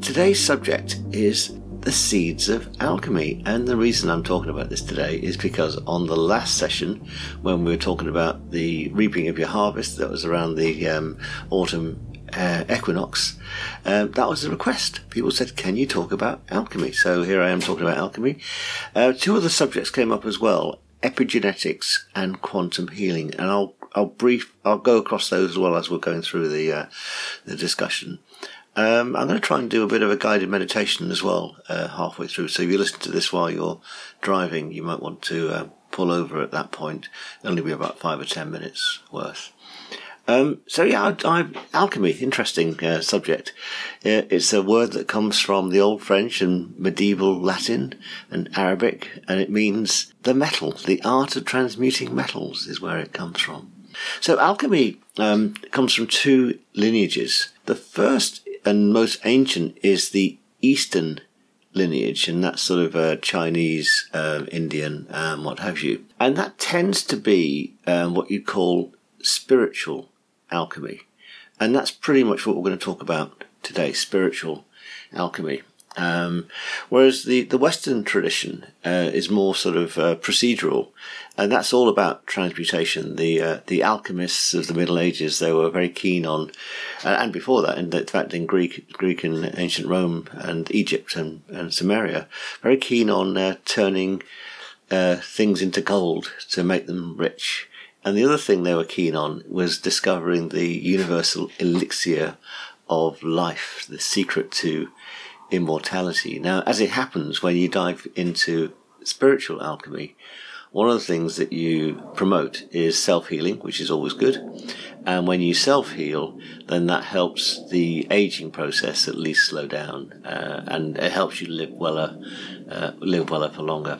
today's subject is the seeds of alchemy. And the reason I'm talking about this today is because on the last session, when we were talking about the reaping of your harvest, that was around the um, autumn uh, equinox, um, that was a request. People said, Can you talk about alchemy? So here I am talking about alchemy. Uh, two other subjects came up as well epigenetics and quantum healing. And I'll I'll brief I'll go across those as well as we're going through the uh, the discussion. Um, I'm going to try and do a bit of a guided meditation as well uh, halfway through. So if you listen to this while you're driving, you might want to uh, pull over at that point. It'll only be about five or ten minutes worth. Um, so yeah, I, I, alchemy, interesting uh, subject. Uh, it's a word that comes from the Old French and medieval Latin and Arabic, and it means the metal. The art of transmuting metals is where it comes from. So alchemy um, comes from two lineages. The first and most ancient is the Eastern lineage, and that's sort of uh, Chinese, uh, Indian, um, what have you. And that tends to be um, what you call spiritual alchemy. And that's pretty much what we're going to talk about today spiritual alchemy. Um, whereas the, the Western tradition uh, is more sort of uh, procedural, and that's all about transmutation. The uh, the alchemists of the Middle Ages they were very keen on, uh, and before that, in fact, in Greek Greek and ancient Rome and Egypt and, and Samaria, very keen on uh, turning uh, things into gold to make them rich. And the other thing they were keen on was discovering the universal elixir of life, the secret to immortality. Now, as it happens, when you dive into spiritual alchemy, one of the things that you promote is self healing, which is always good. And when you self heal, then that helps the aging process at least slow down, uh, and it helps you live weller, uh, live weller for longer.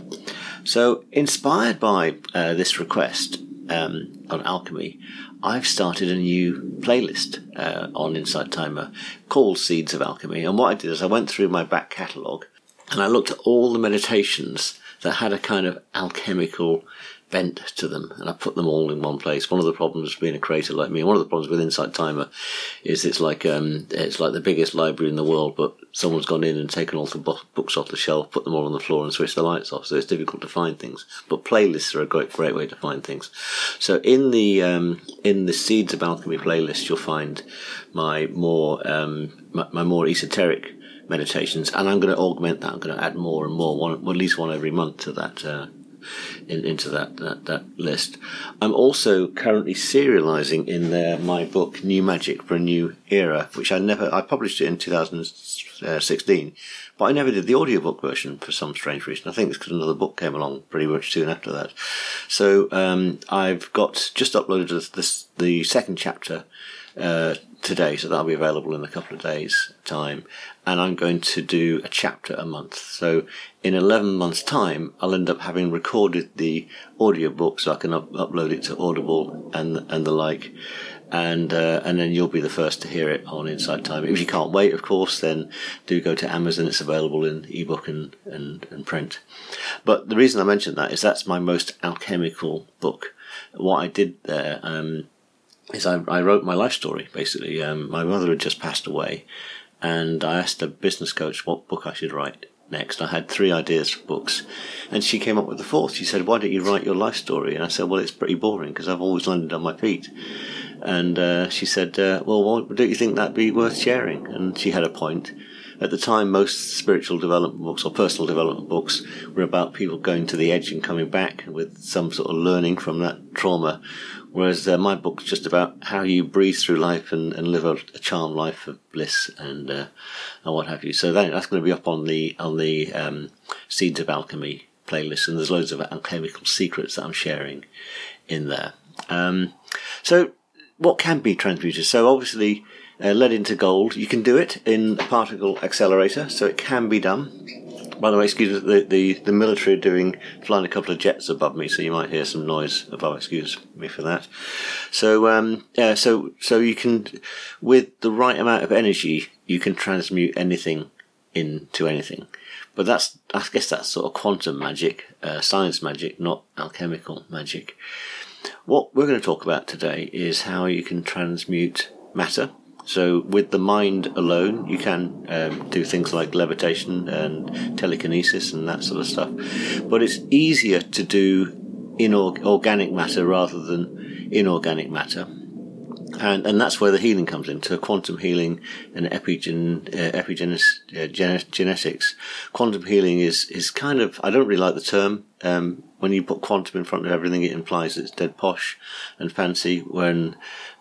So, inspired by uh, this request um, on alchemy, I've started a new playlist uh, on Insight Timer called Seeds of Alchemy. And what I did is I went through my back catalogue and I looked at all the meditations that had a kind of alchemical bent to them, and I put them all in one place. One of the problems being a creator like me, one of the problems with Insight Timer, is it's like um, it's like the biggest library in the world, but someone's gone in and taken all the books off the shelf, put them all on the floor, and switched the lights off. So it's difficult to find things. But playlists are a great great way to find things. So in the um, in the Seeds of Alchemy playlist, you'll find my more um, my, my more esoteric meditations, and I'm going to augment that. I'm going to add more and more, one, at least one every month to that uh, in, into that, that, that list. I'm also currently serializing in there my book New Magic for a New Era, which I never I published it in 2016, but I never did the audiobook version for some strange reason. I think it's because another book came along pretty much soon after that. So um, I've got just uploaded this, the second chapter. Uh, today, so that'll be available in a couple of days' time. And I'm going to do a chapter a month. So in 11 months' time, I'll end up having recorded the audiobook so I can up- upload it to Audible and and the like. And uh, and then you'll be the first to hear it on Insight Timer. If you can't wait, of course, then do go to Amazon. It's available in ebook and, and, and print. But the reason I mentioned that is that's my most alchemical book. What I did there, um, is I, I wrote my life story basically. Um, my mother had just passed away, and I asked a business coach what book I should write next. I had three ideas for books, and she came up with the fourth. She said, "Why don't you write your life story?" And I said, "Well, it's pretty boring because I've always landed on my feet." And uh, she said, uh, "Well, don't you think that'd be worth sharing?" And she had a point. At the time, most spiritual development books or personal development books were about people going to the edge and coming back with some sort of learning from that trauma. Whereas uh, my book's just about how you breathe through life and, and live a, a charmed life of bliss and uh, and what have you. So that, that's going to be up on the on the um, Seeds of Alchemy playlist, and there's loads of alchemical secrets that I'm sharing in there. Um, so what can be transmuted? So obviously uh, lead into gold. You can do it in a particle accelerator, so it can be done. By the way, excuse the, the the military are doing flying a couple of jets above me, so you might hear some noise above. Excuse me for that. So um, yeah, so so you can, with the right amount of energy, you can transmute anything into anything. But that's I guess that's sort of quantum magic, uh, science magic, not alchemical magic. What we're going to talk about today is how you can transmute matter So, with the mind alone, you can um, do things like levitation and telekinesis and that sort of stuff. But it's easier to do inorganic matter rather than inorganic matter and and that's where the healing comes into quantum healing and epigen uh, epigenesis uh. Quantum healing is is kind of I don't really like the term. Um, when you put quantum in front of everything, it implies it's dead posh and fancy. When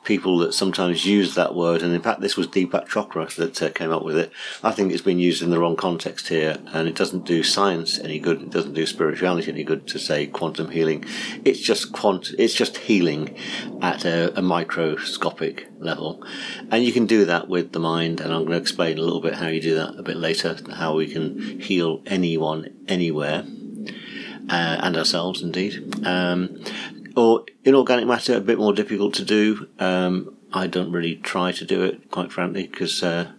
people that sometimes use that word, and in fact, this was Deepak Chopra that uh, came up with it. I think it's been used in the wrong context here, and it doesn't do science any good. It doesn't do spirituality any good to say quantum healing. It's just quant. It's just healing at a, a microscopic level, and you can do that with the mind. And I'm going to explain a little bit how you do that a bit later. How we can heal anyone, anywhere. Uh, and ourselves indeed. Um, or inorganic matter, a bit more difficult to do. Um, I don't really try to do it, quite frankly, because uh,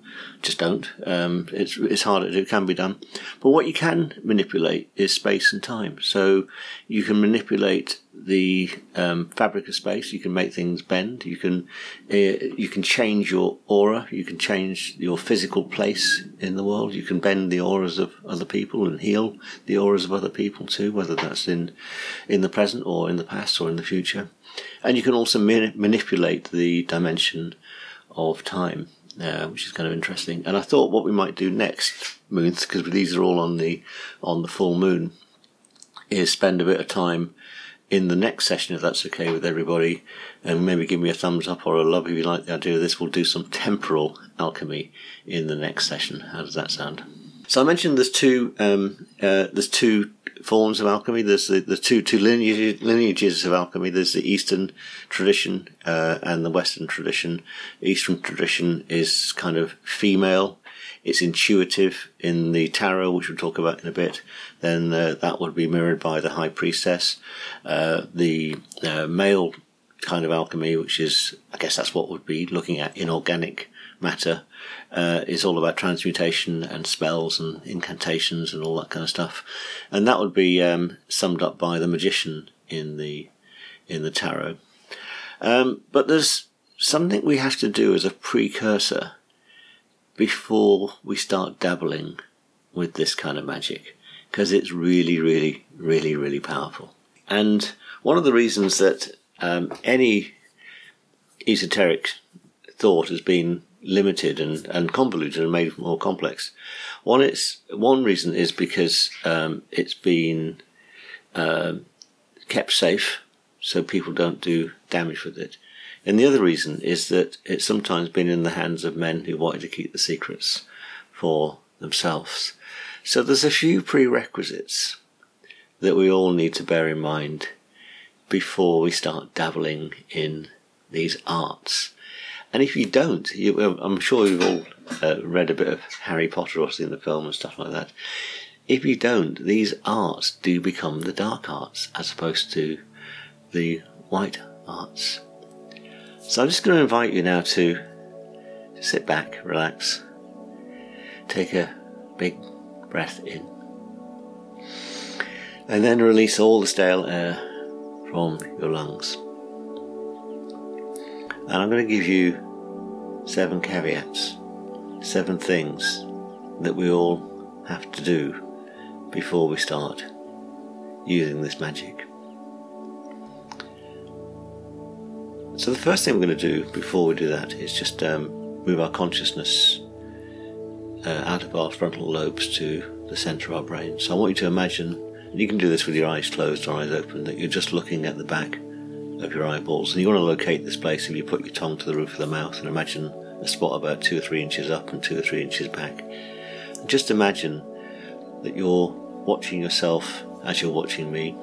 just don't. Um, it's it's harder to do. It can be done, but what you can manipulate is space and time. So you can manipulate the um, fabric of space. You can make things bend. You can uh, you can change your aura. You can change your physical place in the world. You can bend the auras of other people and heal the auras of other people too, whether that's in in the present or in the past or in the future. And you can also manipulate the dimension of time uh, which is kind of interesting. And I thought what we might do next, moons, because these are all on the on the full moon, is spend a bit of time in the next session, if that's okay with everybody, and maybe give me a thumbs up or a love if you like the idea of this. We'll do some temporal alchemy in the next session. How does that sound? So I mentioned there's two um, uh, there's two forms of alchemy. There's the, the two two lineages, of alchemy. There's the Eastern tradition uh, and the Western tradition. Eastern tradition is kind of female. It's intuitive in the tarot, which we'll talk about in a bit. Then uh, that would be mirrored by the high priestess. Uh, the uh, male kind of alchemy, which is, I guess that's what would be looking at inorganic matter uh, is all about transmutation and spells and incantations and all that kind of stuff, and that would be um, summed up by the magician in the in the tarot. Um, but there's something we have to do as a precursor before we start dabbling with this kind of magic because it's really, really, really, really powerful. And one of the reasons that um, any esoteric thought has been limited and, and convoluted and made more complex. One, it's, one reason is because um, it's been uh, kept safe so people don't do damage with it. And the other reason is that it's sometimes been in the hands of men who wanted to keep the secrets for themselves. So there's a few prerequisites that we all need to bear in mind before we start dabbling in these arts and if you don't, you, I'm sure you've all uh, read a bit of Harry Potter or seen the film and stuff like that. If you don't, these arts do become the dark arts as opposed to the white arts. So I'm just going to invite you now to sit back, relax, take a big breath in, and then release all the stale air from your lungs. And I'm going to give you seven caveats, seven things that we all have to do before we start using this magic. So, the first thing we're going to do before we do that is just um, move our consciousness uh, out of our frontal lobes to the center of our brain. So, I want you to imagine, and you can do this with your eyes closed or eyes open, that you're just looking at the back of your eyeballs. And you want to locate this place if you put your tongue to the roof of the mouth and imagine a spot about two or three inches up and two or three inches back. And just imagine that you're watching yourself as you're watching me.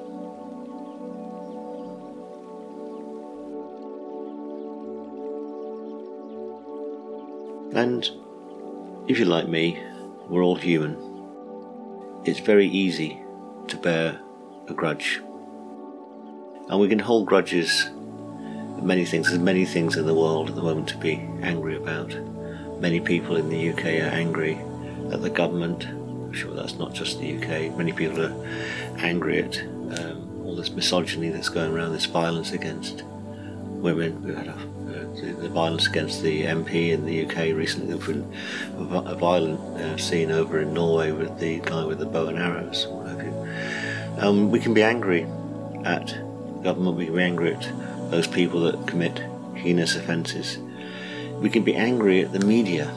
And if you're like me, we're all human. It's very easy to bear a grudge and we can hold grudges many things. There's many things in the world at the moment to be angry about. Many people in the UK are angry at the government. I'm sure that's not just the UK. Many people are angry at um, all this misogyny that's going around, this violence against women. We've had a, a the, the, violence against the MP in the UK recently. There's been a, violent uh, scene over in Norway with the guy with the bow and arrows, what have you. Um, we can be angry at government, we can be angry at those people that commit heinous offences. We can be angry at the media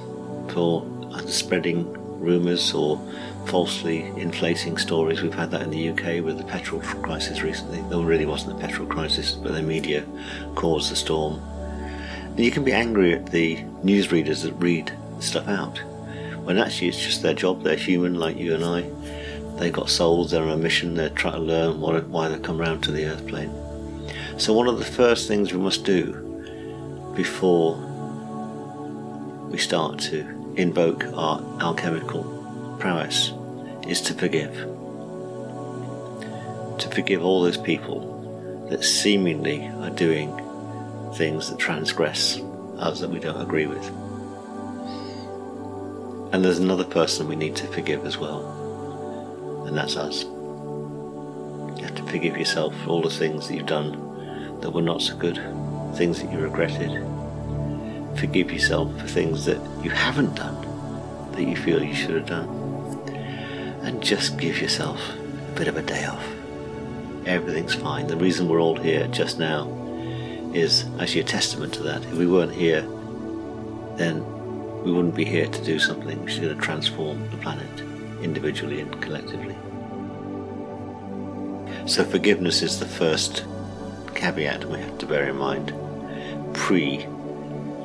for spreading rumours or falsely inflating stories. We've had that in the UK with the petrol crisis recently. There really wasn't a petrol crisis, but the media caused the storm. And you can be angry at the newsreaders that read stuff out, when actually it's just their job. They're human like you and I. They've got souls, they're on a mission, they're trying to learn what, why they come round to the earth plane. So, one of the first things we must do before we start to invoke our alchemical prowess is to forgive. To forgive all those people that seemingly are doing things that transgress us that we don't agree with. And there's another person we need to forgive as well, and that's us. You have to forgive yourself for all the things that you've done that were not so good, things that you regretted. Forgive yourself for things that you haven't done that you feel you should have done and just give yourself a bit of a day off. Everything's fine. The reason we're all here just now is actually a testament to that. If we weren't here, then we wouldn't be here to do something which is going to transform the planet individually and collectively. So, forgiveness is the first caveat we have to bear in mind pre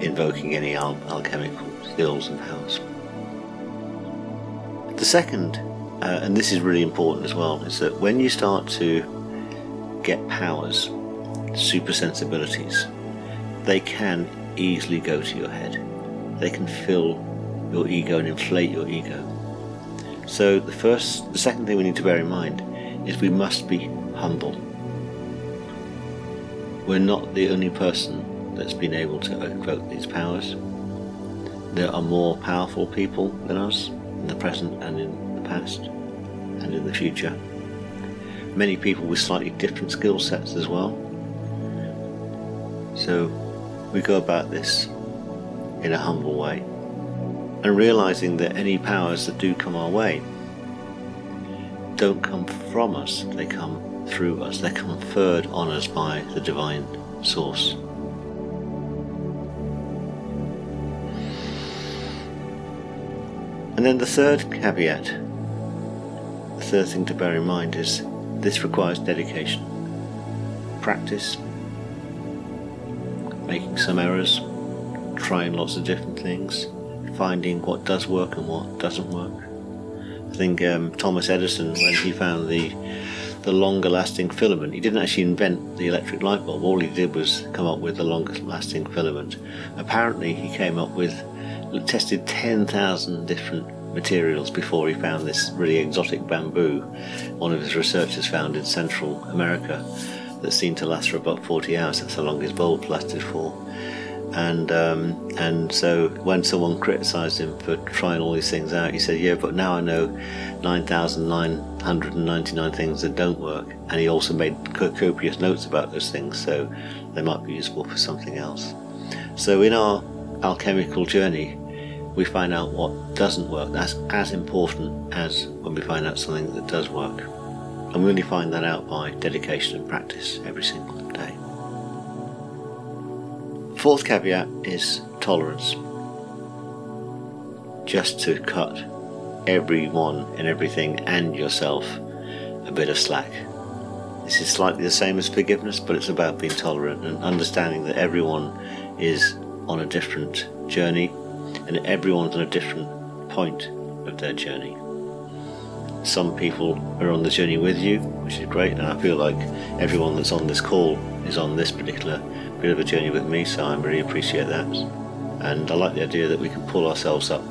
invoking any al- alchemical skills and powers. The second uh, and this is really important as well, is that when you start to get powers, super sensibilities, they can easily go to your head. They can fill your ego and inflate your ego. So the first, the second thing we need to bear in mind is we must be humble. We're not the only person that's been able to invoke these powers. There are more powerful people than us in the present and in the past and in the future. Many people with slightly different skill sets as well. So we go about this in a humble way and realizing that any powers that do come our way don't come from us, they come through us, they're conferred on us by the divine source. And then the third caveat the third thing to bear in mind is this requires dedication, practice, making some errors, trying lots of different things, finding what does work and what doesn't work. I think um, Thomas Edison, when he found the the longer lasting filament, he didn't actually invent the electric light bulb. All he did was come up with the longest lasting filament. Apparently, he came up with tested ten thousand different materials before he found this really exotic bamboo one of his researchers found in Central America that seemed to last for about 40 hours. That's how long his bulb lasted for. And um, and so when someone criticised him for trying all these things out, he said, "Yeah, but now I know 9,999 things that don't work." And he also made copious notes about those things, so they might be useful for something else. So in our alchemical journey, we find out what doesn't work. That's as important as when we find out something that does work. And we only find that out by dedication and practice every single day. Fourth caveat is tolerance. Just to cut everyone and everything and yourself a bit of slack. This is slightly the same as forgiveness, but it's about being tolerant and understanding that everyone is on a different journey and everyone's on a different point of their journey. Some people are on the journey with you, which is great, and I feel like everyone that's on this call is on this particular bit of a journey with me, so I really appreciate that. And I like the idea that we can pull ourselves up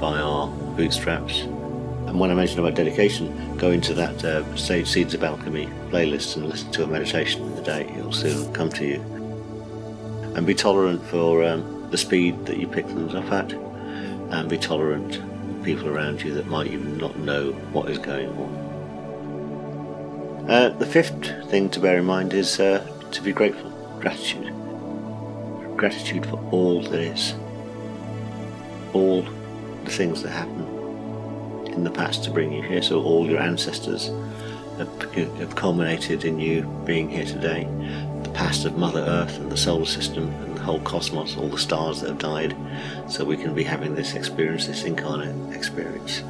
by our bootstraps. And when I mentioned about dedication, go into that uh, Sage Seeds of Alchemy playlist and listen to a meditation in the day. It'll soon come to you. And be tolerant for um, the speed that you pick things up at and be tolerant of people around you that might even not know what is going on. Uh, the fifth thing to bear in mind is uh, to be grateful, gratitude. gratitude for all that is, all the things that happen in the past to bring you here. So all your ancestors have, have culminated in you being here today. The past of Mother Earth and the solar system and the whole cosmos, all the stars that have died, so we can be having this experience, this incarnate experience.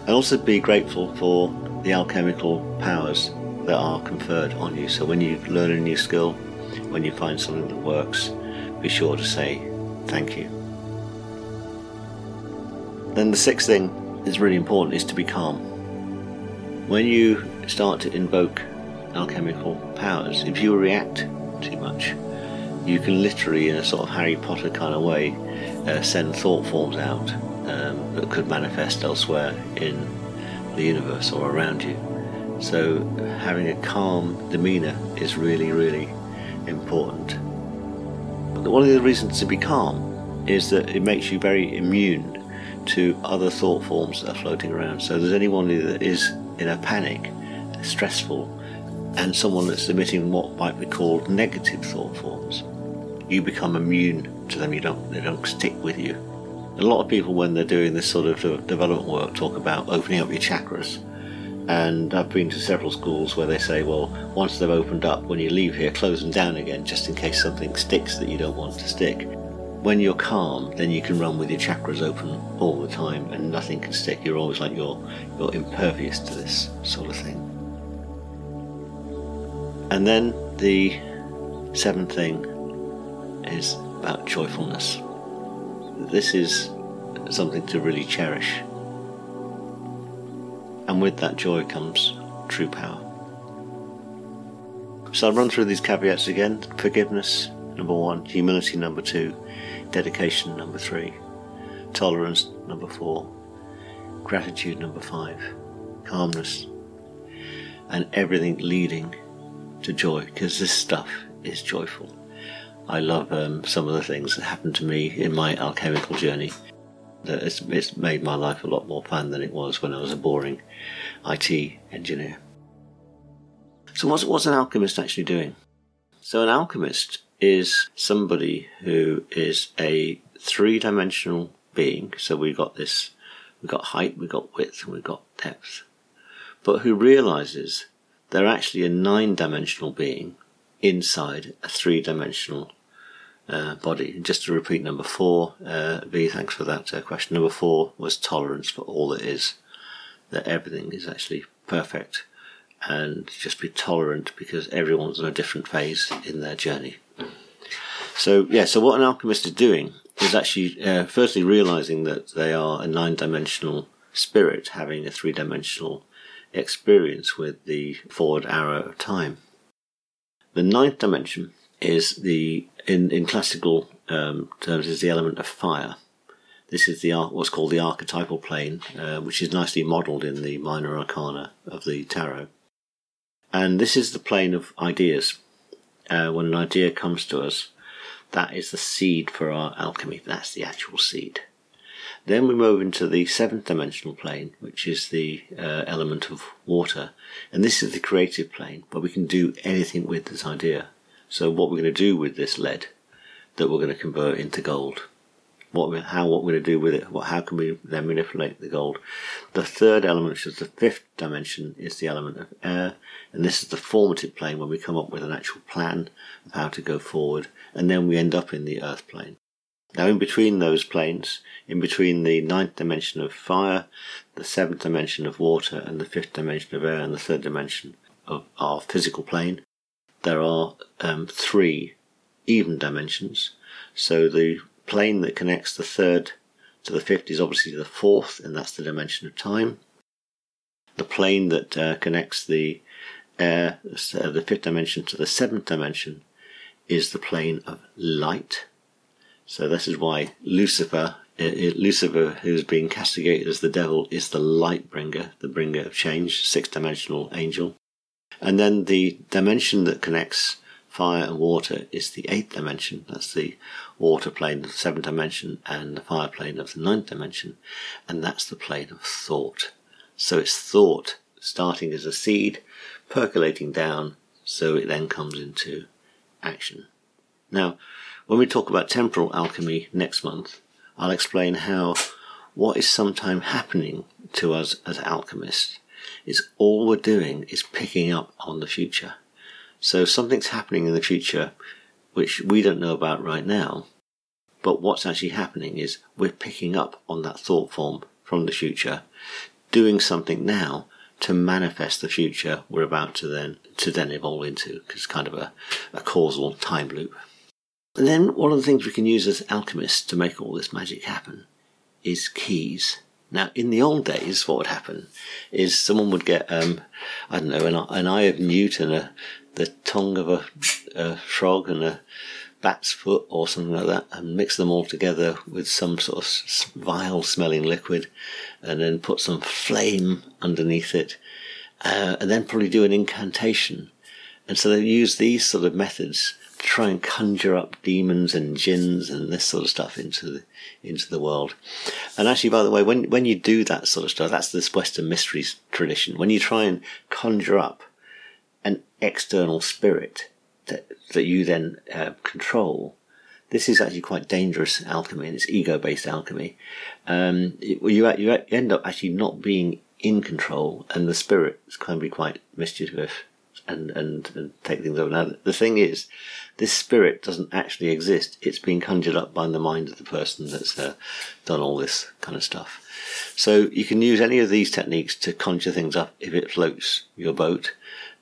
And also be grateful for the alchemical powers that are conferred on you. So when you learn a new skill, when you find something that works, be sure to say thank you. Then the sixth thing is really important is to be calm. When you start to invoke alchemical powers, if you react too much, you can literally, in a sort of Harry Potter kind of way, uh, send thought forms out um, that could manifest elsewhere in the universe or around you. So, having a calm demeanour is really, really important. But one of the reasons to be calm is that it makes you very immune to other thought forms that are floating around. So, there's anyone that is in a panic, stressful, and someone that's emitting what might be called negative thought forms, you become immune to them. You don't, they don't stick with you. A lot of people, when they're doing this sort of development work, talk about opening up your chakras. And I've been to several schools where they say, well, once they've opened up, when you leave here, close them down again just in case something sticks that you don't want to stick. When you're calm, then you can run with your chakras open all the time and nothing can stick. You're always like you're, you're impervious to this sort of thing. And then the seventh thing is about joyfulness. This is something to really cherish. And with that joy comes true power. So I'll run through these caveats again forgiveness, number one, humility, number two, dedication, number three, tolerance, number four, gratitude, number five, calmness, and everything leading to joy because this stuff is joyful. I love um, some of the things that happened to me in my alchemical journey. That it's, it's made my life a lot more fun than it was when I was a boring IT engineer. So, what's, what's an alchemist actually doing? So, an alchemist is somebody who is a three dimensional being. So, we've got this, we've got height, we've got width, and we've got depth. But who realizes they're actually a nine dimensional being inside a three dimensional uh, body. just to repeat number four, uh, B, thanks for that uh, question. Number four was tolerance for all that is, that everything is actually perfect, and just be tolerant because everyone's on a different phase in their journey. So, yeah, so what an alchemist is doing is actually uh, firstly realizing that they are a nine dimensional spirit having a three dimensional experience with the forward arrow of time. The ninth dimension is the in in classical um, terms is the element of fire. This is the what's called the archetypal plane, uh, which is nicely modelled in the minor arcana of the tarot. And this is the plane of ideas. Uh, when an idea comes to us, that is the seed for our alchemy. That's the actual seed. Then we move into the seventh dimensional plane, which is the uh, element of water. And this is the creative plane where we can do anything with this idea. So what we're going to do with this lead that we're going to convert into gold. What how what we're going to do with it? What, how can we then manipulate the gold? The third element, which is the fifth dimension, is the element of air, and this is the formative plane when we come up with an actual plan of how to go forward, and then we end up in the earth plane. Now, in between those planes, in between the ninth dimension of fire, the seventh dimension of water, and the fifth dimension of air, and the third dimension of our physical plane, there are um, three even dimensions. So the plane that connects the third to the fifth is obviously the fourth, and that's the dimension of time. The plane that uh, connects the air, uh, the fifth dimension to the seventh dimension, is the plane of light so this is why Lucifer, Lucifer, who's being castigated as the devil, is the light bringer, the bringer of change, six dimensional angel. And then the dimension that connects fire and water is the eighth dimension. That's the water plane of the seventh dimension and the fire plane of the ninth dimension. And that's the plane of thought. So it's thought starting as a seed, percolating down, so it then comes into action. Now, when we talk about temporal alchemy next month, I'll explain how what is sometimes happening to us as alchemists is all we're doing is picking up on the future. So something's happening in the future which we don't know about right now, but what's actually happening is we're picking up on that thought form from the future, doing something now to manifest the future we're about to then to then evolve into, because it's kind of a, a causal time loop. And then one of the things we can use as alchemists to make all this magic happen is keys. Now, in the old days, what would happen is someone would get, um, I don't know, an, an eye of newt and a, the tongue of a, a frog and a bat's foot or something like that and mix them all together with some sort of vile smelling liquid and then put some flame underneath it uh, and then probably do an incantation. And so they use these sort of methods try and conjure up demons and jinns and this sort of stuff into the, into the world. And actually, by the way, when, when you do that sort of stuff, that's this Western mysteries tradition. When you try and conjure up an external spirit, that, that you then uh, control, this is actually quite dangerous alchemy, and it's ego-based alchemy. Um, you, you end up actually not being in control, and the spirit can be quite mischievous and, and, and take things over. Now, the thing is, this spirit doesn't actually exist. It's been conjured up by the mind of the person that's uh, done all this kind of stuff. So you can use any of these techniques to conjure things up if it floats your boat.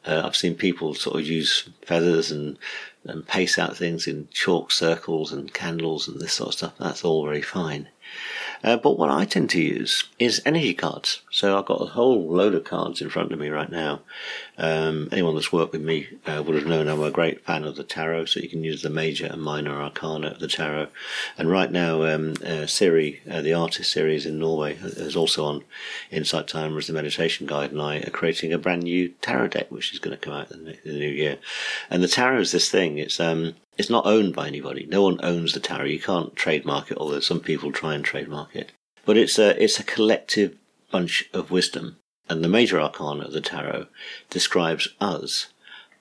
Uh, I've seen people sort of use feathers and, and pace out things in chalk circles and candles and this sort of stuff. That's all very fine. Uh, but what I tend to use is energy cards. So I've got a whole load of cards in front of me right now. Um, anyone that's worked with me uh, would have known I'm a great fan of the tarot, so you can use the major and minor arcana of the tarot. And right now, um, uh, Siri, uh, the artist Siri's in Norway, is also on Insight Timer as the meditation guide, and I are creating a brand new tarot deck, which is going to come out in the, in the new year. And the tarot is this thing. It's um, it's not owned by anybody. No one owns the tarot. You can't trademark it, although some people try and trademark it. But it's a it's a collective bunch of wisdom, and the major arcana of the tarot describes us.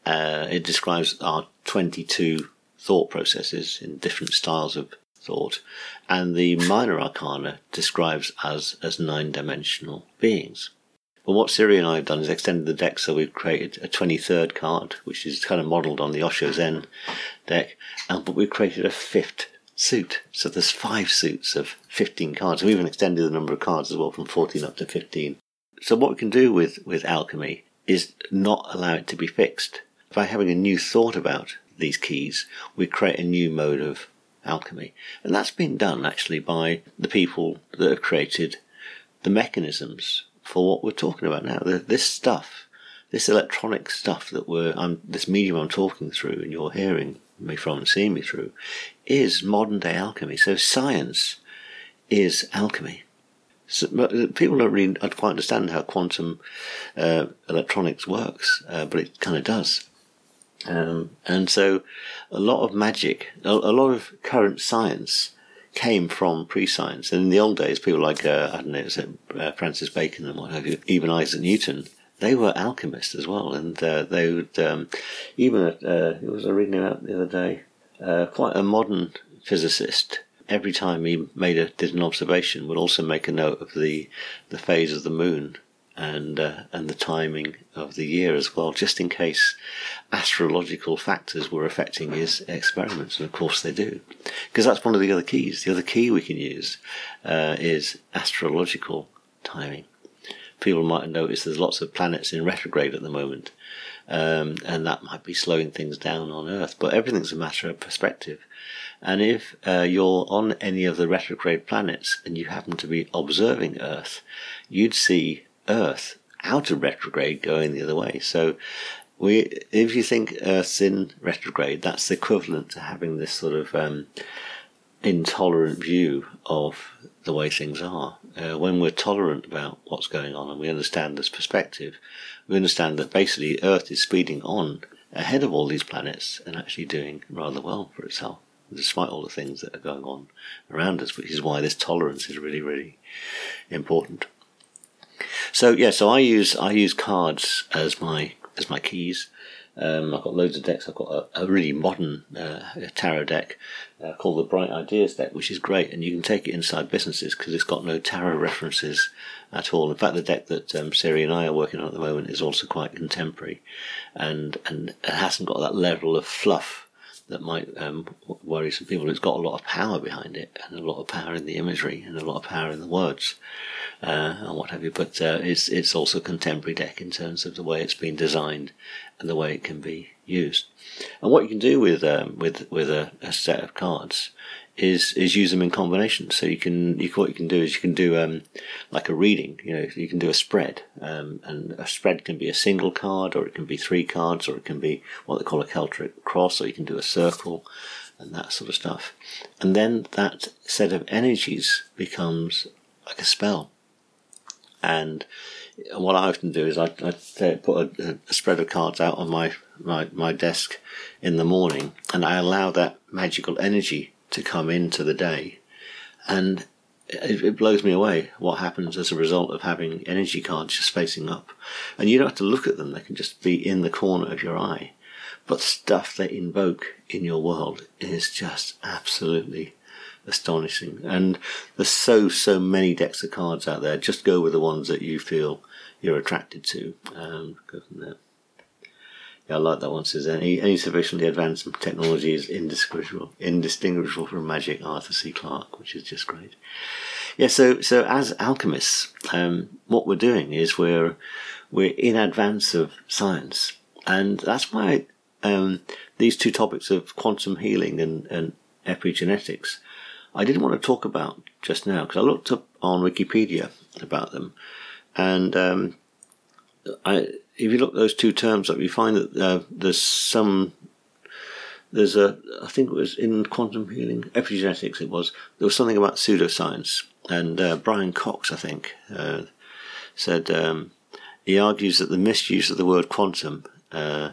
Uh, it describes our twenty-two thought processes in different styles of thought, and the minor arcana describes us as nine-dimensional beings. Well, what Siri and I have done is extended the deck so we've created a 23rd card, which is kind of modelled on the Osho Zen deck, um, but we've created a fifth suit. So there's five suits of 15 cards. We've even extended the number of cards as well from 14 up to 15. So what we can do with, with alchemy is not allow it to be fixed. By having a new thought about these keys, we create a new mode of alchemy. And that's been done actually by the people that have created the mechanisms for what we're talking about now. This stuff, this electronic stuff that we're, I'm, this medium I'm talking through and you're hearing me from and seeing me through, is modern day alchemy. So science is alchemy. So, uh, people don't really quite understand how quantum uh, electronics works, uh, but it kind of does. Um, and so, a lot of magic, a, a lot of current science came from pre-science. And in the old days, people like, uh, I don't know, uh, Francis Bacon and what have you, even Isaac Newton, they were alchemists as well. And uh, they would, um, even, uh, it was a reading about the other day, uh, quite a modern physicist, every time he made a, did an observation, would also make a note of the, the phase of the moon and uh, and the timing of the year as well, just in case astrological factors were affecting his experiments, and of course they do, because that's one of the other keys. The other key we can use uh, is astrological timing. People might have noticed there's lots of planets in retrograde at the moment, um, and that might be slowing things down on Earth. But everything's a matter of perspective. And if uh, you're on any of the retrograde planets and you happen to be observing Earth, you'd see Earth out of retrograde going the other way. So we, if you think Earth's in retrograde, that's the equivalent to having this sort of um, intolerant view of the way things are. Uh, when we're tolerant about what's going on and we understand this perspective, we understand that basically Earth is speeding on ahead of all these planets and actually doing rather well for itself, despite all the things that are going on around us, which is why this tolerance is really, really important. So yeah, so I use I use cards as my as my keys. Um, I've got loads of decks. I've got a, a really modern uh, tarot deck uh, called the Bright Ideas deck, which is great, and you can take it inside businesses because it's got no tarot references at all. In fact, the deck that um, Siri and I are working on at the moment is also quite contemporary, and and it hasn't got that level of fluff that might um, worry some people. It's got a lot of power behind it, and a lot of power in the imagery, and a lot of power in the words, uh, and what have you. But uh, it's it's also contemporary deck in terms of the way it's been designed and the way it can be used. And what you can do with um, with with a, a, set of cards is is use them in combination. So you can you what you can do is you can do um, like a reading. You know, you can do a spread, um, and a spread can be a single card, or it can be three cards, or it can be what they call a Celtic cross, or you can do a circle, and that sort of stuff. And then that set of energies becomes like a spell, and what I often do is I, I put a, a, spread of cards out on my, my, my desk in the morning and I allow that magical energy to come into the day. And it, it, blows me away what happens as a result of having energy cards just facing up. And you don't have to look at them, they can just be in the corner of your eye. But stuff they invoke in your world is just absolutely astonishing. And there's so, so many decks of cards out there. Just go with the ones that you feel you're attracted to. Um, go from there. Yeah, I like that one. Says any any sufficiently advanced technology is indistinguishable indistinguishable from magic. Arthur C. Clarke, which is just great. Yeah. So so as alchemists, um, what we're doing is we're we're in advance of science, and that's why um, these two topics of quantum healing and, and epigenetics, I didn't want to talk about just now because I looked up on Wikipedia about them, and um, I, if you look those two terms up, you find that uh, there's some. There's a, I think it was in quantum healing, epigenetics. It was there was something about pseudoscience, and uh, Brian Cox, I think, uh, said um, he argues that the misuse of the word quantum uh,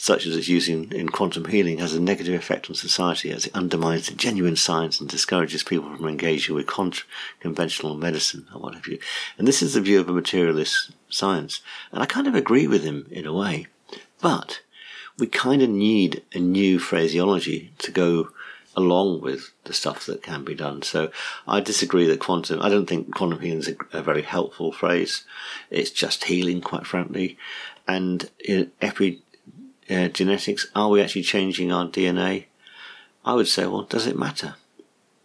such as its use in, in quantum healing, has a negative effect on society as it undermines the genuine science and discourages people from engaging with con- conventional medicine or what have you. And this is the view of a materialist science. And I kind of agree with him in a way. But we kind of need a new phraseology to go along with the stuff that can be done. So I disagree that quantum, I don't think quantum healing is a, very helpful phrase. It's just healing, quite frankly. And every uh, genetics, are we actually changing our DNA? I would say, well, does it matter?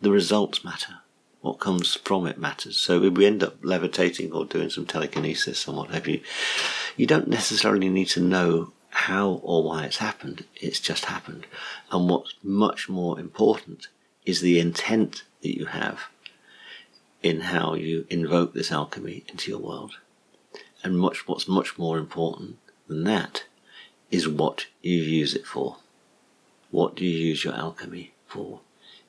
The results matter. What comes from it matters. So if we end up levitating or doing some telekinesis or what have you, you don't necessarily need to know how or why it's happened. It's just happened. And what's much more important is the intent that you have in how you invoke this alchemy into your world. And much, what's much more important than that is what you use it for. What do you use your alchemy for?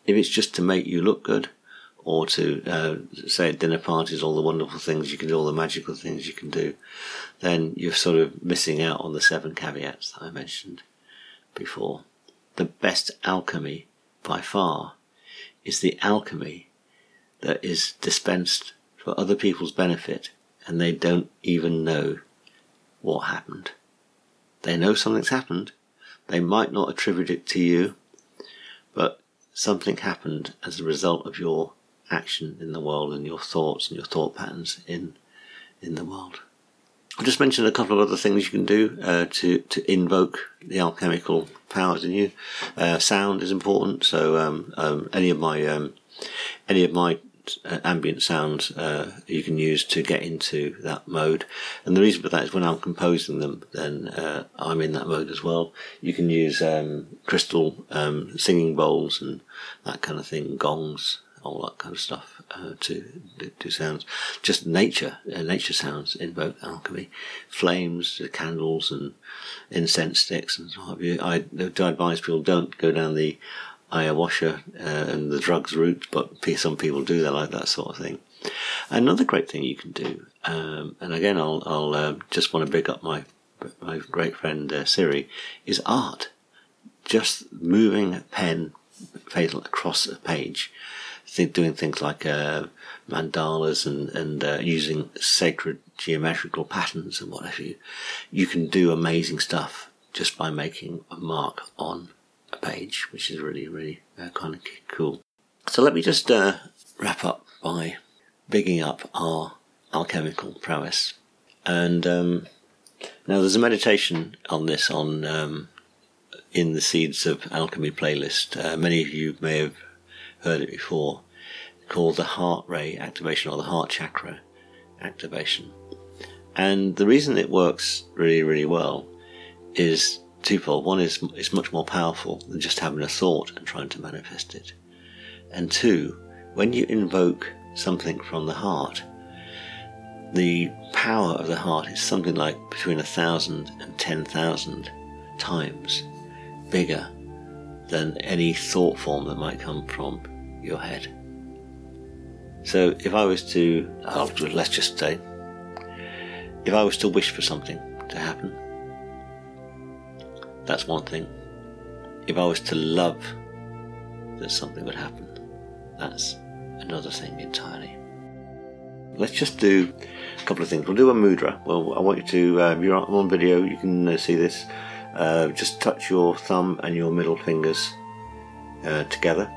If it's just to make you look good, or to uh, say at dinner parties all the wonderful things you can do, all the magical things you can do, then you're sort of missing out on the seven caveats that I mentioned before. The best alchemy by far is the alchemy that is dispensed for other people's benefit and they don't even know what happened. They know something's happened. They might not attribute it to you, but something happened as a result of your action in the world and your thoughts and your thought patterns in in the world. I'll just mention a couple of other things you can do uh, to to invoke the alchemical powers in you. Uh, sound is important, so um, um, any of my um, any of my uh, ambient sounds uh, you can use to get into that mode. And the reason for that is when I'm composing them, then uh, I'm in that mode as well. You can use um, crystal um, singing bowls and that kind of thing, gongs, all that kind of stuff uh, to do sounds. Just nature, uh, nature sounds invoke alchemy. Flames, candles, and incense sticks, and you. I do advise people don't go down the ayahuasca uh, and the drugs route, but some people do. They like that sort of thing. Another great thing you can do, um, and again, I'll, I'll uh, just want to big up my my great friend uh, Siri, is art. Just moving a pen fatal across a page, think, doing things like uh, mandalas and and uh, using sacred geometrical patterns and what have you. You can do amazing stuff just by making a mark on page, which is really, really uh, kind of cool. So let me just uh, wrap up by bigging up our alchemical prowess. And um, now there's a meditation on this on um, in the Seeds of Alchemy playlist. Uh, many of you may have heard it before, called the heart ray activation or the heart chakra activation. And the reason it works really, really well is twofold. One is it's much more powerful than just having a thought and trying to manifest it. And two, when you invoke something from the heart, the power of the heart is something like between a thousand and ten thousand times bigger than any thought form that might come from your head. So if I was to, let's just say, if I was to wish for something to happen, that's one thing. If I was to love that something would happen, that's another thing entirely. Let's just do a couple of things. We'll do a mudra. Well, I want you to, uh, you're on video, you can uh, see this. Uh, just touch your thumb and your middle fingers uh, together.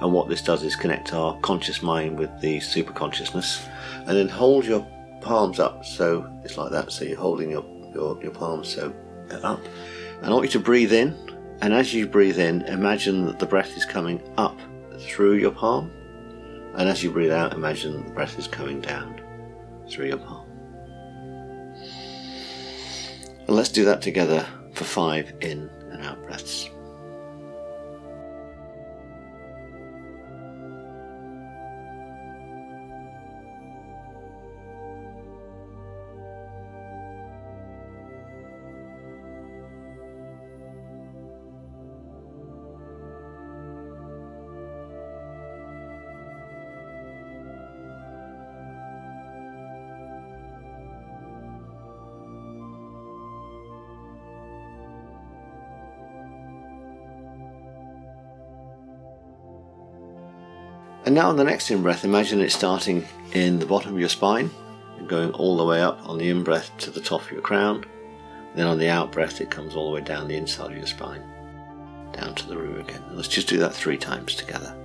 And what this does is connect our conscious mind with the super consciousness. And then hold your palms up. So it's like that. So you're holding your, your, your palms so up. I want you to breathe in. And as you breathe in, imagine that the breath is coming up through your palm. And as you breathe out, imagine the breath is coming down through your palm. And let's do that together for five in and out breaths. And now on the next in breath, imagine it starting in the bottom of your spine and going all the way up on the in breath to the top of your crown. Then on the out breath, it comes all the way down the inside of your spine, down to the root again. Let's just do that three times together.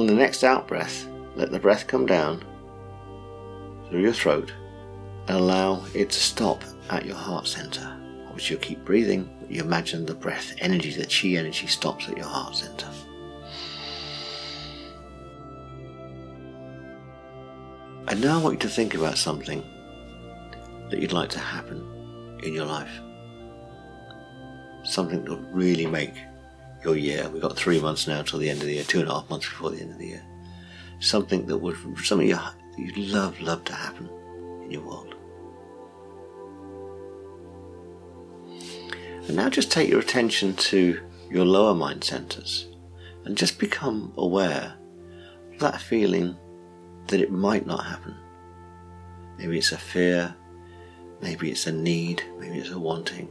On the next out breath, let the breath come down through your throat and allow it to stop at your heart center. Which you keep breathing, you imagine the breath energy, the chi energy stops at your heart center. And now I want you to think about something that you'd like to happen in your life. Something that would really make Oh, your year. We've got three months now till the end of the year, two and a half months before the end of the year. Something that would, something you, you'd love, love to happen in your world. And now just take your attention to your lower mind centers and just become aware of that feeling that it might not happen. Maybe it's a fear, maybe it's a need, maybe it's a wanting.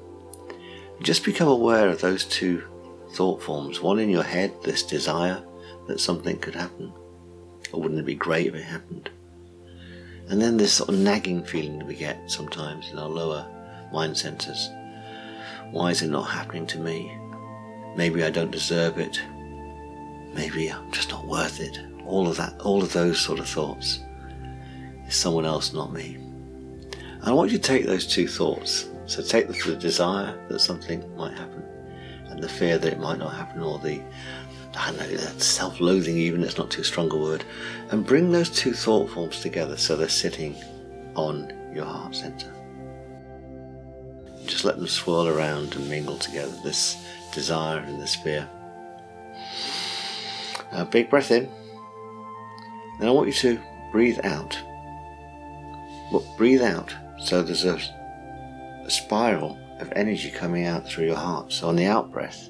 Just become aware of those two thought forms. One in your head, this desire that something could happen. Or wouldn't it be great if it happened? And then this sort of nagging feeling that we get sometimes in our lower mind centers. Why is it not happening to me? Maybe I don't deserve it. Maybe I'm just not worth it. All of that, all of those sort of thoughts. Is someone else, not me. And I want you to take those two thoughts. So take the desire that something might happen the fear that it might not happen, or the I know, self-loathing even, it's not too strong a word, and bring those two thought forms together so they're sitting on your heart center. Just let them swirl around and mingle together, this desire and this fear. A big breath in. Then I want you to breathe out. Look, breathe out so there's a, a spiral of energy coming out through your heart. So on the out breath,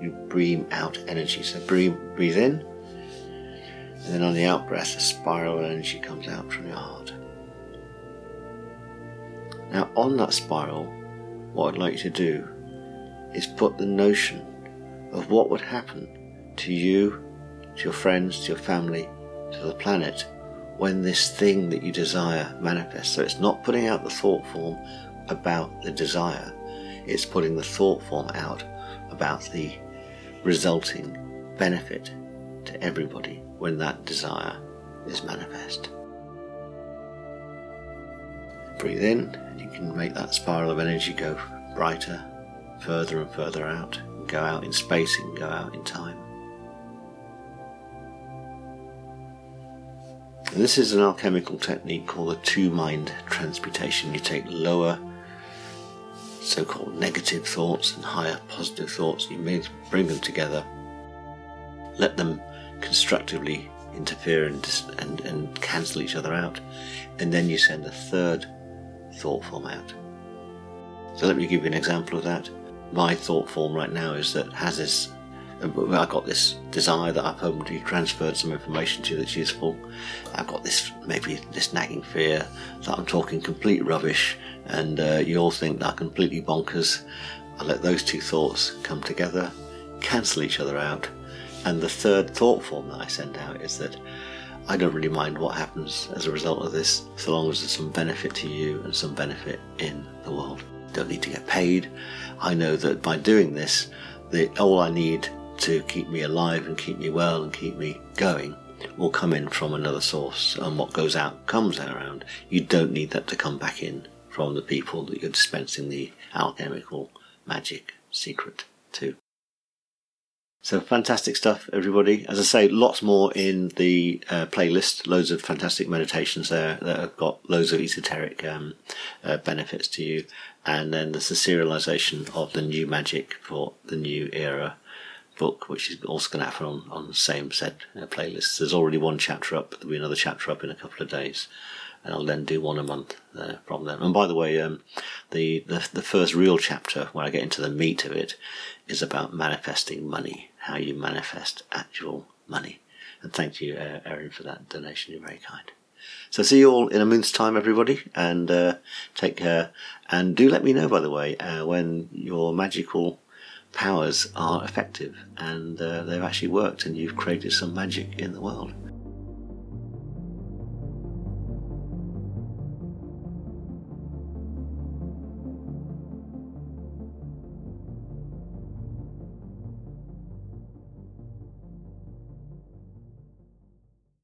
you breathe out energy. So breathe, breathe in, and then on the out breath, a spiral of energy comes out from your heart. Now, on that spiral, what I'd like you to do is put the notion of what would happen to you, to your friends, to your family, to the planet when this thing that you desire manifests. So it's not putting out the thought form about the desire, it's putting the thought form out about the resulting benefit to everybody when that desire is manifest. Breathe in, and you can make that spiral of energy go brighter, further and further out, go out in space and go out in time. And this is an alchemical technique called the two mind transmutation. You take lower so called negative thoughts and higher positive thoughts, you may bring them together, let them constructively interfere and, and, and cancel each other out, and then you send a third thought form out. So let me give you an example of that. My thought form right now is that has this uh, I've got this desire that I've hopefully transferred some information to that's useful. I've got this maybe this nagging fear that I'm talking complete rubbish, and uh, you all think that completely bonkers. I let those two thoughts come together, cancel each other out, and the third thought form that I send out is that I don't really mind what happens as a result of this, so long as there's some benefit to you and some benefit in the world. Don't need to get paid. I know that by doing this, the, all I need to keep me alive and keep me well and keep me going will come in from another source, and what goes out comes around. You don't need that to come back in from the people that you're dispensing the alchemical magic secret to. So fantastic stuff, everybody. As I say, lots more in the uh, playlist. Loads of fantastic meditations there that have got loads of esoteric um, uh, benefits to you. And then there's the serialization of the new magic for the new era book, which is also going to happen on, on the same set uh, playlists. There's already one chapter up. There'll be another chapter up in a couple of days, and I'll then do one a month uh, from them. And by the way, um, the, the the first real chapter, where I get into the meat of it, is about manifesting money, how you manifest actual money. And thank you, uh, Erin, for that donation. You're very kind. So see you all in a month's time, everybody, and uh, take care. And do let me know, by the way, uh, when your magical powers are effective and uh, they've actually worked and you've created some magic in the world.